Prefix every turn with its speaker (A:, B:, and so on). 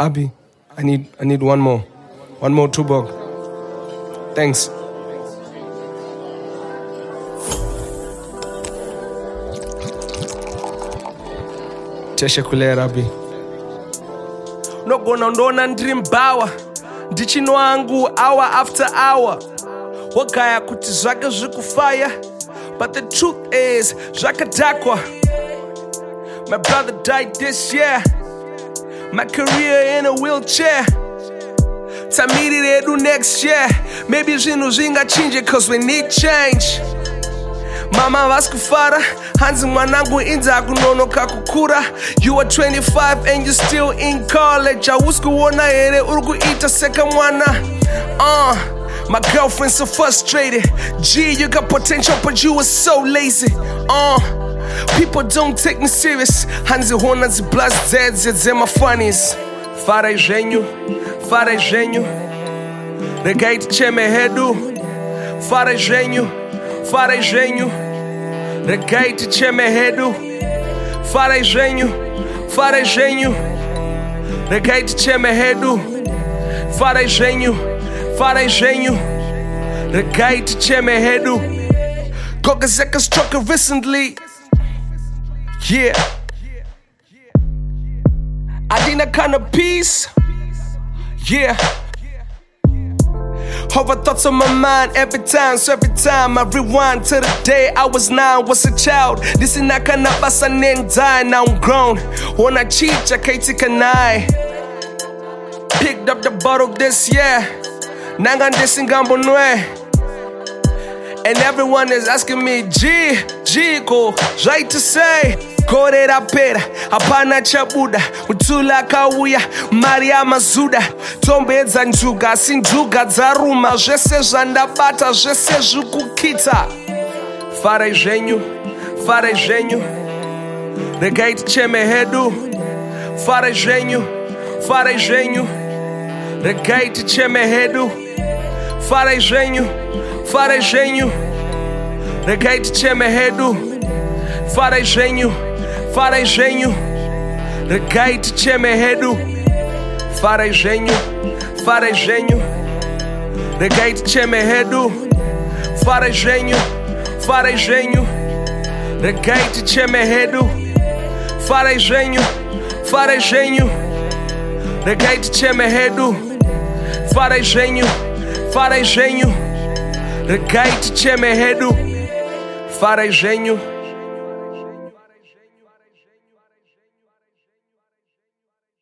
A: Abi, I need I need one more. One more Tubok. Thanks. Teshe kulera Abi. Nogona ndona ndiri mbawa ndichinwa hangu hour after hour wagaya kuti zvake zviri kufaya but the truth is zvakadhakwa my brother died this year my career in a wheelchair. Tamirire edu next year. Maybe zvinhu zvingachinje cause we need change. Mama vasi kufara hanzi mwanangu inzi akunonoka kukura you are 25 and you still in college. Hausi kuona here uri kuita seka mwana. Uh, my girlfriend so frustrated. Gee you got potential but you are so lazy. Uh, people don't take me serious. Hanzi hona dziblas dzedze dzemafunnies farai zvenyu farai zvenyu regai ticheme hedu farai zvenyu farai zvenyu regai ticheme hedu farai zvenyu farai zvenyu regai ticheme hedu farai zvenyu farai zvenyu regai ticheme hedu gogazeka struck recently yeah I need a kind of peace yeah Over thoughts on my mind every time, so every time I rewind to the day I was nine, was a child. This is not gonna bust and then die, now I'm grown. When I cheat, I can't take a night. Picked up the bottle this year. Nangan disingambo nwe. And everyone is asking me, G, G, go, right to say. korera pera hapana chabuda. Utula kauya mari yamazuda. Tombedza njuga asi njuga dzaruma. Zvese zvandabata zvese zvikukita. Farai zvenyu farai zvenyu. Regai ticheme hedu. Farai zvenyu farai zvenyu. Regai ticheme hedu. Farai zvenyu farai zvenyu regai ticheme hedu farai zvenyu farai zvenyu regai ticheme hedu farai zvenyu farai zvenyu regai ticheme hedu farai zvenyu farai zvenyu regai ticheme hedu farai zvenyu farai zvenyu regai ticheme hedu farai zvenyu